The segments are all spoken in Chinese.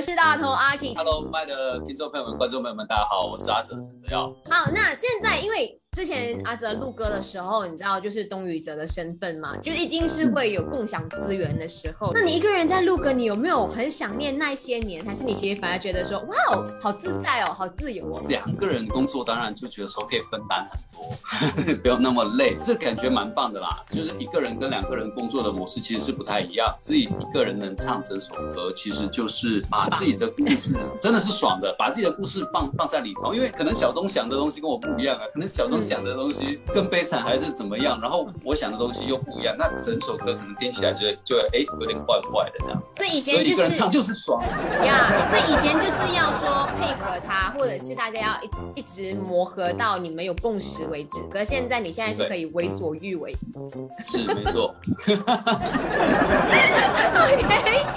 我是大头阿 K。Hello，麦的听众朋友们、观众朋友们，大家好，我是阿哲陈哲耀。好，那现在因为之前阿泽录歌的时候，你知道就是东宇哲的身份嘛，就是一定是会有共享资源的时候。那你一个人在录歌，你有没有很想念那些年？还是你其实反而觉得说，哇哦，好自在哦，好自由哦？两个人工作，当然就觉得说可以分担很多，不用那么累，这感觉蛮棒的啦。就是一个人跟两个人工作的模式其实是不太一样。自己一个人能唱整首歌，其实就是把自己的故事，真的是爽的，把自己的故事放放在里头。因为可能小东想的东西跟我不一样啊，可能小东想的东西更悲惨还是怎么样，然后我想的东西又不一样，那整首歌可能听起来就就会哎有点怪怪的这样。所以以前就是就是爽。呀所以以前就是要说配合他，或者是大家要一一直磨合到你们有共识为止。可是现在你现在是可以为所欲为。是没错，OK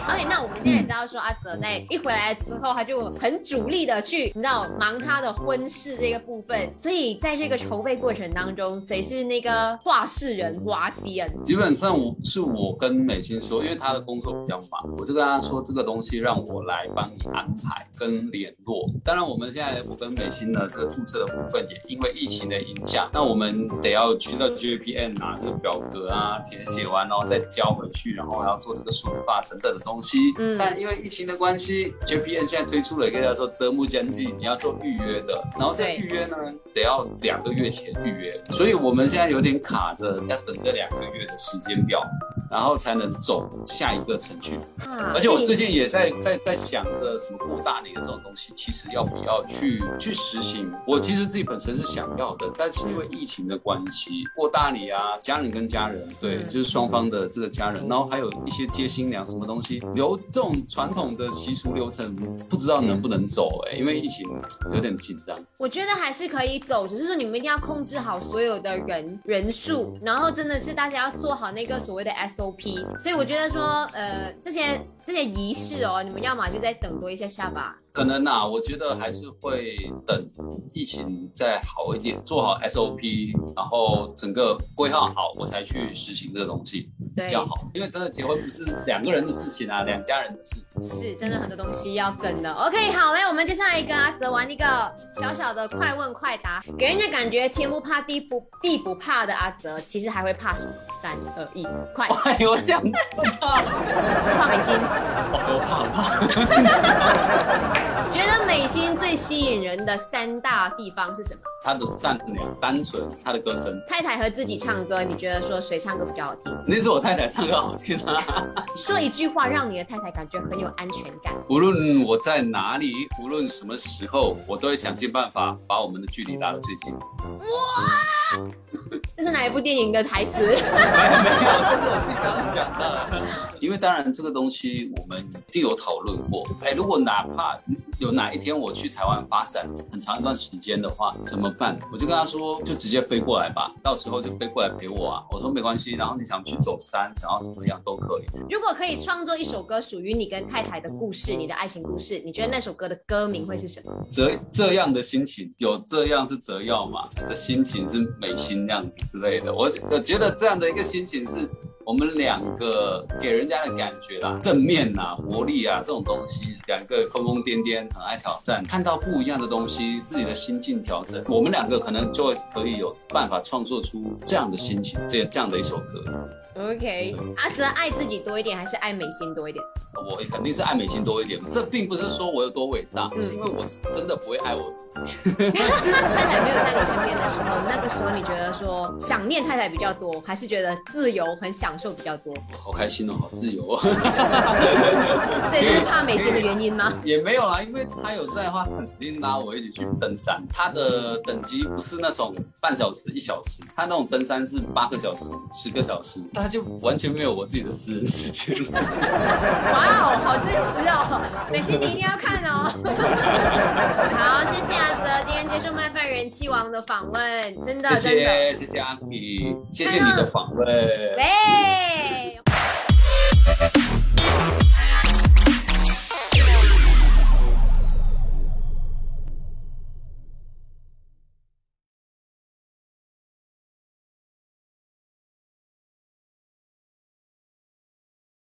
OK，那我们现在也知道说阿泽在一回来之后，他就很主力的去，你知道忙他的婚事这个部分。所以在这个筹备过程当中，谁是那个画事人华西恩？基本上我是我跟美心说，因为他的工作比较忙，我就跟他说这个东西让我来帮你安排跟联络。当然，我们现在我跟美心的这个注册的部分也因为疫情的影响，那我们得要去到 JPN 拿这个表格啊，填写完然后再交回去，然后还要做这个数发等等的东西。嗯但因为疫情的关系，JPN 现在推出了一个叫做德木将记，你要做预约的，然后这预约呢得要两个月月前预约，所以我们现在有点卡着，要等这两个月的时间表，然后才能走下一个程序。啊而且我最近也在在在想着什么过大礼的这种东西，其实要不要去去实行？我其实自己本身是想要的，但是因为疫情的关系，过大礼啊，家人跟家人，对，嗯就是双方的这个家人，然后还有一些接新娘什么东西，流这种传统的习俗流程，不知道能不能走哎、因为疫情有点紧张。我觉得还是可以走，只是说你们一定要控制好所有的人人数，然后真的是大家要做好那个所谓的 O.P.，。所以我觉得说，呃，这些这些仪式哦，你们要么就再等多一下下吧。可能啊，我觉得还是会等疫情再好一点，做好 SOP，然后整个规划好，我才去实行这个东西比较好。因为真的结婚不是两个人的事情啊，两家人的事。是真的很多东西要跟的。OK，好嘞，我们接下来跟阿泽玩一个小小的快问快答，给人家感觉天不怕地不地不怕的阿泽，其实还会怕什么？三二一，快！哎呦，想画美心。我怕怕。觉得美心最吸引人的三大地方是什么？她的善良、单纯，他的歌声。太太和自己唱歌，你觉得说谁唱歌比较好听？那是我太太唱歌好听啊。说一句话让你的太太感觉很有安全感。无论我在哪里，无论什么时候，我都会想尽办法把我们的距离拉得最近。这是哪一部电影的台词？没有，这是我自己刚刚想的。因为当然这个东西我们一定有讨论过。哎，如果哪怕有哪一天我去台湾发展很长一段时间的话，怎么办？我就跟他说，就直接飞过来吧，到时候就飞过来陪我啊。我说没关系，然后你想去走山，想要怎么样都可以。如果可以创作一首歌属于你跟太太的故事，你的爱情故事，你觉得那首歌的歌名会是什么？这这样的心情，有这样是折耀嘛的心情是美心那样子之类的。我我觉得这样的一个心情是我们两个给人家的感觉啦，正面啊、活力啊这种东西，两个疯疯癫癫、很爱挑战，看到不一样的东西，自己的心境调整，我们两个可能就会可以有办法创作出这样的心情，这这样的一首歌。OK，阿泽爱自己多一点，还是爱美心多一点？我肯定是爱美心多一点，这并不是说我有多伟大，嗯是因为我真的不会爱我自己。太太没有在你身边的时候，那个时候你觉得说想念太太比较多，还是觉得自由很享受比较多？好开心哦，好自由哦。对，就是怕美心的原因吗？也没有啦，因为他有在的话，肯定拉我一起去登山。他的等级不是那种半小时、一小时，他那种登山是八个小时、十个小时，他就完全没有我自己的私人时间了。哇哦，好真实哦！美心你一定要看哦。好，谢谢阿泽，今天接受麦饭人气王的访问，真的谢真的。谢谢谢阿皮谢谢你的访问。喂。